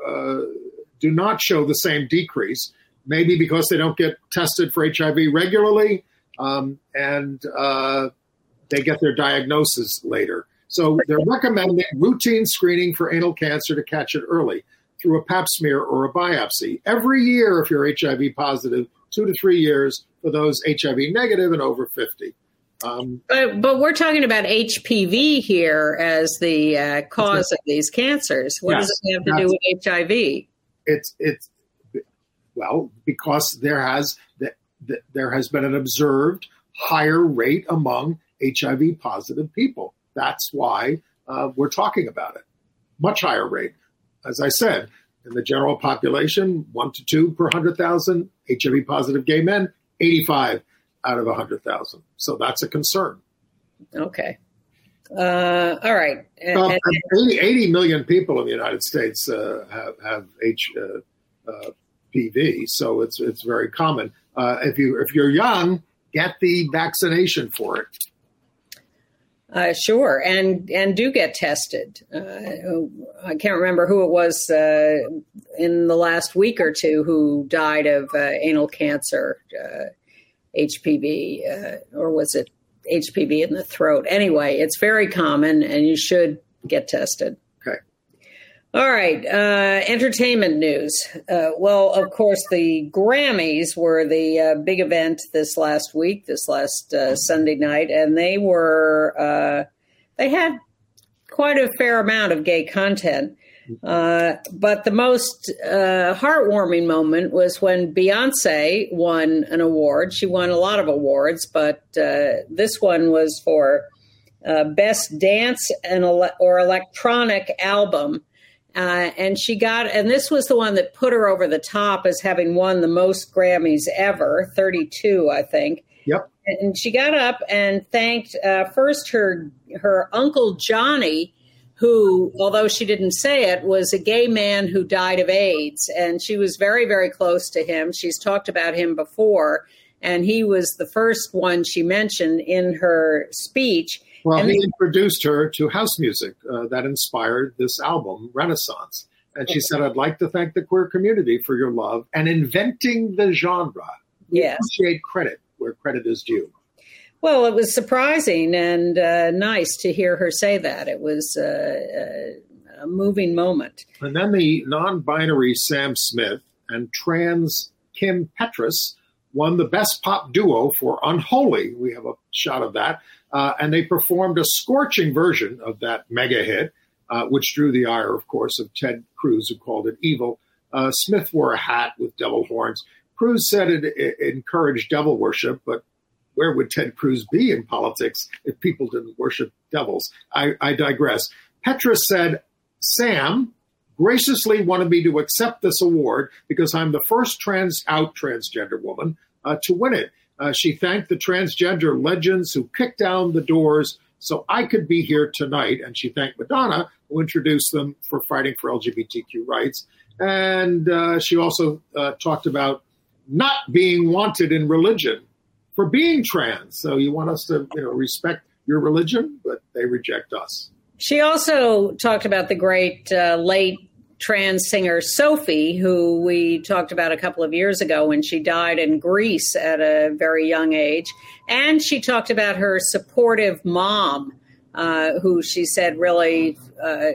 uh, do not show the same decrease. Maybe because they don't get tested for HIV regularly, um, and uh, they get their diagnosis later. So they're recommending routine screening for anal cancer to catch it early through a pap smear or a biopsy. Every year, if you're HIV positive, two to three years for those HIV negative and over 50. Um, but, but we're talking about HPV here as the uh, cause of these cancers. What yes, does it have to do with HIV? It's it's well because there has the, the, there has been an observed higher rate among HIV positive people. That's why uh, we're talking about it. Much higher rate. As I said, in the general population, one to two per 100,000 HIV positive gay men, 85 out of 100,000. So that's a concern. Okay. Uh, all right. And, 80, 80 million people in the United States uh, have, have HPV, uh, uh, so it's it's very common. Uh, if you if you're young, get the vaccination for it. Uh, sure, and and do get tested. Uh, I can't remember who it was uh, in the last week or two who died of uh, anal cancer, HPV, uh, uh, or was it HPV in the throat? Anyway, it's very common, and you should get tested. All right, uh, entertainment news. Uh, well, of course, the Grammys were the uh, big event this last week, this last uh, Sunday night, and they were uh, they had quite a fair amount of gay content. Uh, but the most heartwarming moment was when Beyonce won an award. She won a lot of awards, but this one was for best dance and ele- or electronic album Uh, and she got, and this was the one that put her over the top as having won the most Grammys ever, 32, I think. Yep. And she got up and thanked uh, first her her uncle Johnny, who, although she didn't say it, was a gay man who died of AIDS, and she was very very close to him. She's talked about him before, and he was the first one she mentioned in her speech. Well, and he they- introduced her to house music uh, that inspired this album, Renaissance. And she said, I'd like to thank the queer community for your love and inventing the genre. We Yes. appreciate credit where credit is due. Well, it was surprising and uh, nice to hear her say that. It was uh, uh, a moving moment. And then the non binary Sam Smith and trans Kim Petras won the Best Pop Duo for Unholy. We have a shot of that. Uh, and they performed a scorching version of that mega hit, uh, which drew the ire, of course, of Ted Cruz, who called it evil. Uh, Smith wore a hat with devil horns. Cruz said it, it encouraged devil worship, but where would Ted Cruz be in politics if people didn't worship devils? I, I digress. Petra said, Sam graciously wanted me to accept this award because I'm the first trans out transgender woman uh, to win it. Uh, she thanked the transgender legends who kicked down the doors so I could be here tonight. And she thanked Madonna, who introduced them for fighting for LGBTQ rights. And uh, she also uh, talked about not being wanted in religion for being trans. So you want us to, you know, respect your religion, but they reject us. She also talked about the great uh, late trans singer Sophie, who we talked about a couple of years ago when she died in Greece at a very young age. And she talked about her supportive mom, uh, who she said really uh,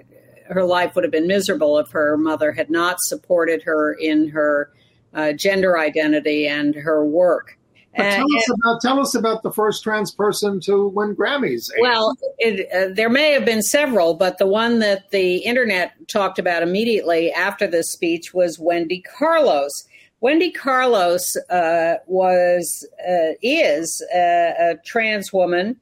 her life would have been miserable if her mother had not supported her in her uh, gender identity and her work. But And- tell us about tell us about the first trans person to win Grammys. Well, it, uh, there may have been several, but the one that the internet talked about immediately after this speech was Wendy Carlos. Wendy Carlos uh, was uh, is a, a trans woman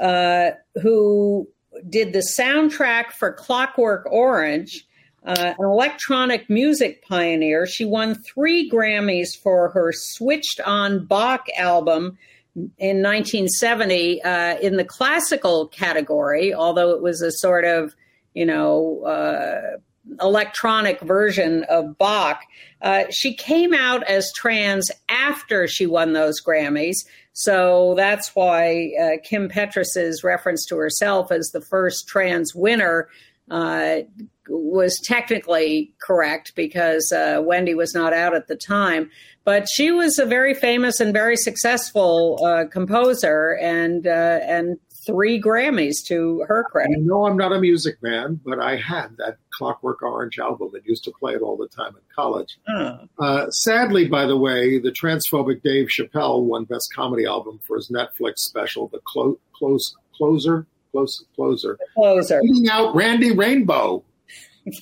uh, who did the soundtrack for Clockwork Orange. Uh, an electronic music pioneer, she won three Grammys for her Switched On Bach album in 1970 uh, in the classical category, although it was a sort of, you know, uh, electronic version of Bach. Uh, she came out as trans after she won those Grammys. So that's why uh, Kim Petras's reference to herself as the first trans winner uh, was technically correct because uh, Wendy was not out at the time. But she was a very famous and very successful uh, composer, and uh, and three Grammys to her credit. know I'm not a music man, but I had that Clockwork Orange album and used to play it all the time in college. Uh, sadly, by the way, the transphobic Dave Chappelle won Best Comedy Album for his Netflix special, The Clo- Close Closer. Close Closer. Closer. Beating out Randy Rainbow.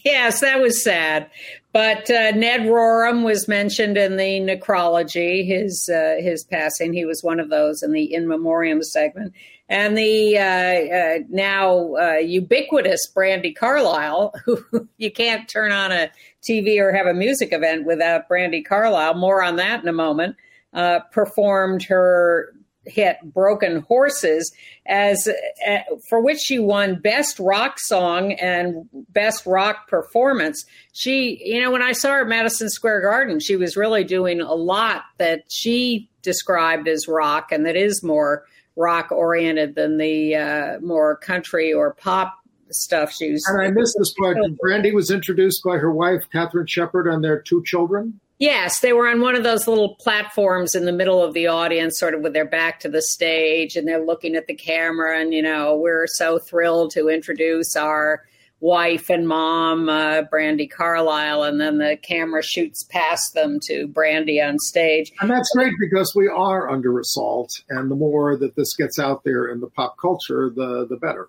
Yes, that was sad. But uh, Ned Rorem was mentioned in the necrology. His uh, his passing. He was one of those in the in memoriam segment. And the uh, uh, now uh, ubiquitous Brandi Carlile, who you can't turn on a TV or have a music event without Brandi Carlile. More on that in a moment. Uh, performed her hit "Broken Horses" as uh, for which she won Best Rock Song and Best Rock Performance. She, you know, when I saw her at Madison Square Garden, she was really doing a lot that she described as rock and that is more rock oriented than the uh, more country or pop stuff she was. And I missed this part. Brandi was introduced by her wife, Catherine Shepherd, and their two children. Yes, they were on one of those little platforms in the middle of the audience, sort of with their back to the stage, and they're looking at the camera. And, you know, we're so thrilled to introduce our wife and mom, uh, Brandi Carlile. And then the camera shoots past them to Brandi on stage. And that's great because we are under assault. And the more that this gets out there in the pop culture, the, the better.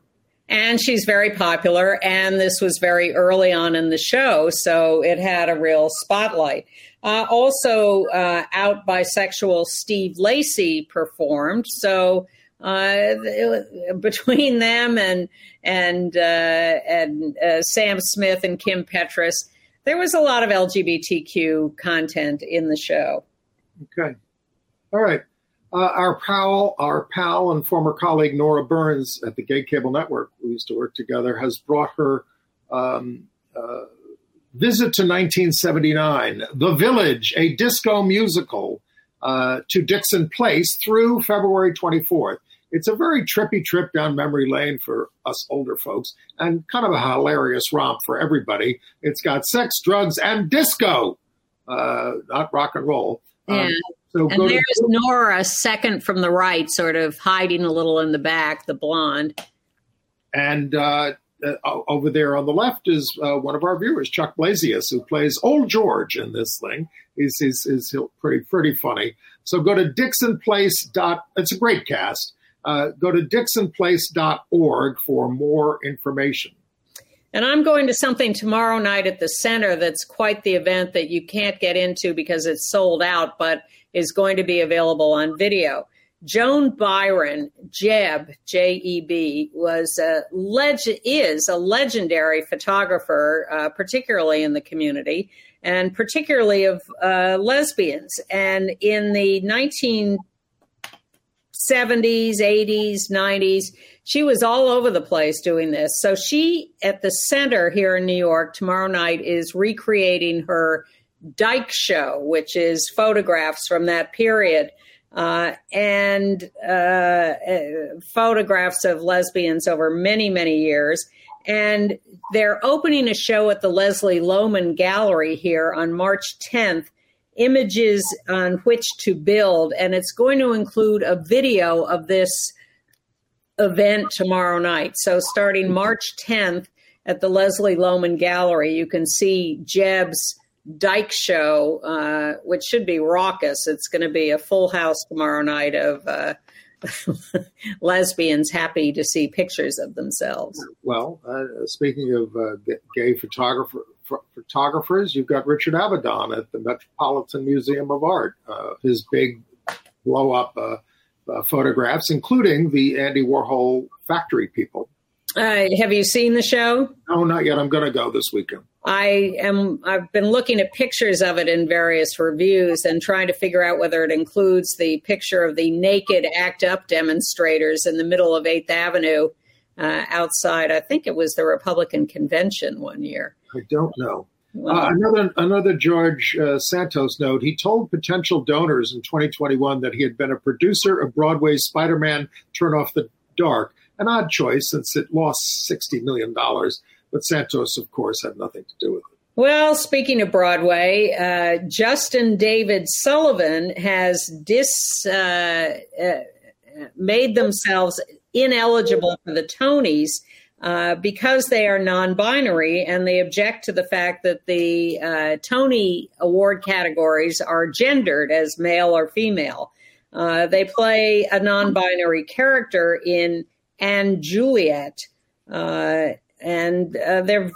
And she's very popular, and this was very early on in the show, so it had a real spotlight. Uh, also, uh, out bisexual Steve Lacey performed. So uh, between them and and uh, and uh, Sam Smith and Kim Petras, there was a lot of LGBTQ content in the show. Okay, all right. Uh, our pal, our pal, and former colleague Nora Burns at the Gay Cable Network, we used to work together, has brought her um, visit to 1979, The Village, a disco musical, uh, to Dixon Place through February 24th. It's a very trippy trip down memory lane for us older folks and kind of a hilarious romp for everybody. It's got sex, drugs, and disco, uh, not rock and roll. Um, yeah. Um, so and there's to- Nora, second from the right, sort of hiding a little in the back, the blonde. And uh, uh, over there on the left is uh, one of our viewers, Chuck Blasius, who plays Old George in this thing. He's, he's, he's pretty pretty funny. So go to Dixon Place. Dot, it's a great cast. Uh, go to dixonplace.org for more information. And I'm going to something tomorrow night at the center that's quite the event that you can't get into because it's sold out, but is going to be available on video. Joan Biren, Jeb, J E B, was a leg- is a legendary photographer, uh, particularly in the community and particularly of uh, lesbians. And in the 1970s, 80s, 90s, she was all over the place doing this. So she, at the center here in New York, tomorrow night is recreating her Dyke Show, which is photographs from that period uh, and uh, uh, photographs of lesbians over many, many years. And they're opening a show at the Leslie Lohman Gallery here on March 10th, Images on Which to Build. And it's going to include a video of this event tomorrow night. So starting March 10th at the Leslie Lohman Gallery, you can see Jeb's Dyke show, uh, which should be raucous. It's going to be a full house tomorrow night of uh, lesbians happy to see pictures of themselves. Well, uh, speaking of uh, gay photographer, photographers, you've got Richard Avedon at the Metropolitan Museum of Art. Uh, his big blow up uh, photographs, including the Andy Warhol factory people. have you seen the show? No, not yet. I'm going to go this weekend. I am I've been looking at pictures of it in various reviews and trying to figure out whether it includes the picture of the naked ACT UP demonstrators in the middle of 8th Avenue uh, outside I think it was the Republican convention one year. I don't know. Well, uh, another another George uh, Santos note. He told potential donors in 2021 that he had been a producer of Broadway's Spider-Man Turn Off the Dark, an odd choice since it lost 60 million dollars but Santos, of course, had nothing to do with it. Well, speaking of Broadway, uh, Justin David Sullivan has dis uh, uh, made themselves ineligible for the Tonys uh, because they are non-binary, and they object to the fact that the uh, Tony Award categories are gendered as male or female. Uh, they play a non-binary character in & Juliet. Uh, and uh, they've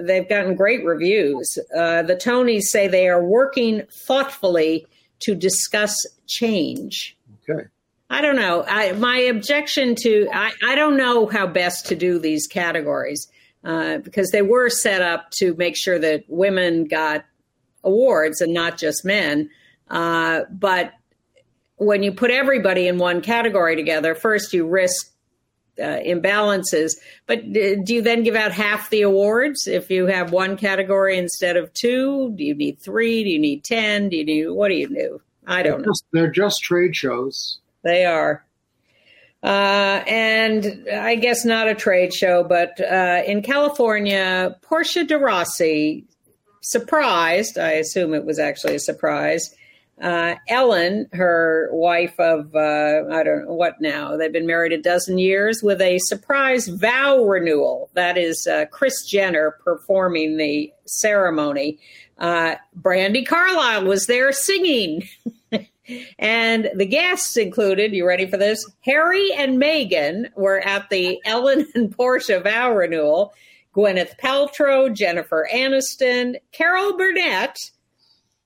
they've gotten great reviews. Uh, the Tonys say they are working thoughtfully to discuss change. Okay. I don't know. I, my objection to I, I don't know how best to do these categories uh, because they were set up to make sure that women got awards and not just men. Uh, but when you put everybody in one category together, first you risk uh, imbalances. But do you then give out half the awards if you have one category instead of two? Do you need three? Do you need ten? Do you need what do you do? I don't they're just, know. They're just trade shows. They are. Uh, and I guess not a trade show, but uh, in California, Portia de Rossi surprised, I assume it was actually a surprise, uh, Ellen, her wife of, uh, I don't know what now, they've been married a dozen years with a surprise vow renewal. That is uh, Kris Jenner performing the ceremony. Uh, Brandi Carlile was there singing. and the guests included, you ready for this? Harry and Meghan were at the Ellen and Portia vow renewal. Gwyneth Paltrow, Jennifer Aniston, Carol Burnett,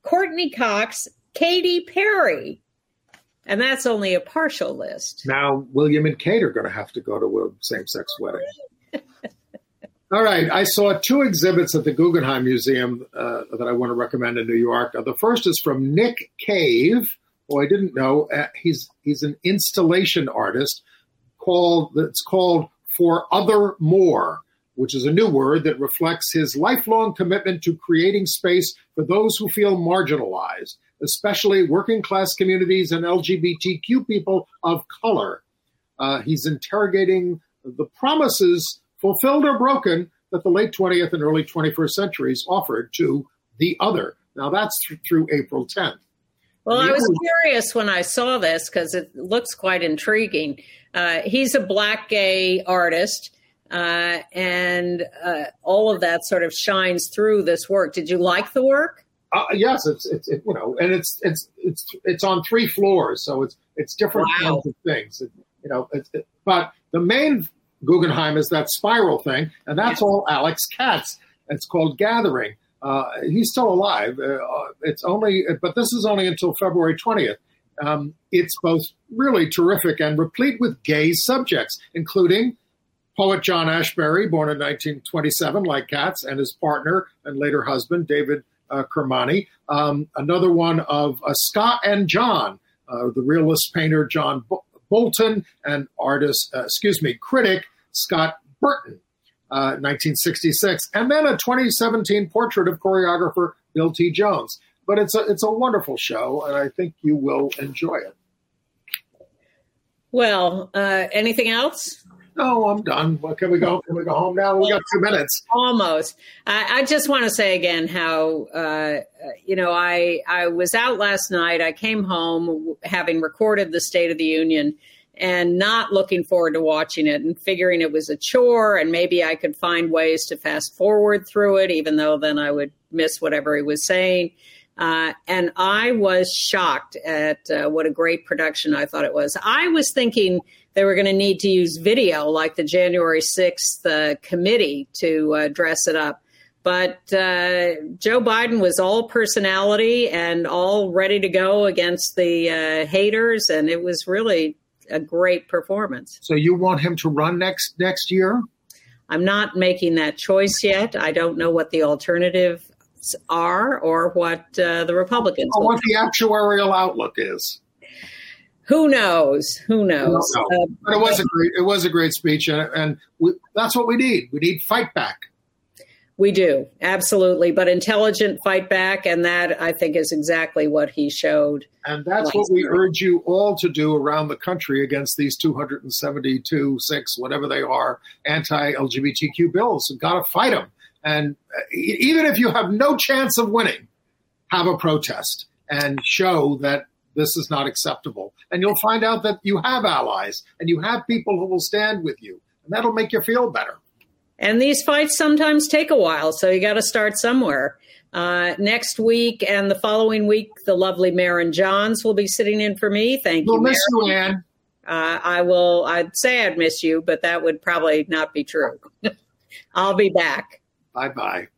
Courteney Cox, Katy Perry. And that's only a partial list. Now, William and Kate are going to have to go to a same sex wedding. All right. I saw two exhibits at the Guggenheim Museum uh, that I want to recommend in New York. Uh, the first is from Nick Cave, who I didn't know. Uh, he's he's an installation artist called it's called Forothermore, which is a new word that reflects his lifelong commitment to creating space for those who feel marginalized, especially working class communities and LGBTQ people of color. Uh, he's interrogating the promises fulfilled or broken that the late 20th and early 21st centuries offered to the other. Now that's th- through April 10th. Well, I was curious when I saw this because it looks quite intriguing. Uh, he's a black gay artist, uh, and uh, all of that sort of shines through this work. Did you like the work? Uh, yes, it's, it's it, you know, and it's it's it's it's on three floors, so it's it's different wow. kinds of things. It, you know, it, but the main Guggenheim is that spiral thing, and that's all Alex Katz. It's called Gathering. Uh, he's still alive. Uh, it's only, but this is only until February 20th. Um, it's both really terrific and replete with gay subjects, including poet John Ashbery, born in 1927, like Katz, and his partner and later husband, David uh, Kermani. Um, another one of uh, Scott and John, uh, the realist painter John Button and artist, uh, excuse me, critic Scott Burton, uh, 1966, and then a 2017 portrait of choreographer Bill T. Jones. But it's a it's a wonderful show, and I think you will enjoy it. Well, uh, anything else? No, I'm done. Well, can we go? Can we go home now? We got two minutes. Almost. I, I just want to say again how uh, you know I I was out last night. I came home having recorded the State of the Union and not looking forward to watching it and figuring it was a chore and maybe I could find ways to fast forward through it, even though then I would miss whatever he was saying. Uh, and I was shocked at uh, what a great production I thought it was. I was thinking they were going to need to use video like the January 6th uh, committee to uh, dress it up. But uh, Joe Biden was all personality and all ready to go against the uh, haters. And it was really a great performance. So you want him to run next next year? I'm not making that choice yet. I don't know what the alternatives are or what uh, the Republicans. Or what the actuarial outlook is. Who knows? Who knows? Know. Uh, but it was a great it was a great speech, and, and we, that's what we need. We need fight back. We do, absolutely. But intelligent fight back, and that I think is exactly what he showed. And that's what we urge you all to do around the country against these 272, six, whatever they are, anti LGBTQ bills. You've got to fight them. And uh, even if you have no chance of winning, have a protest and show that this is not acceptable. And you'll find out that you have allies and you have people who will stand with you. And that'll make you feel better. And these fights sometimes take a while, so you got to start somewhere. Uh, next week and the following week, the lovely Maren Johns will be sitting in for me. Thank we'll you. We'll miss you, Ann. Uh, I will. I'd say I'd miss you, but that would probably not be true. I'll be back. Bye bye.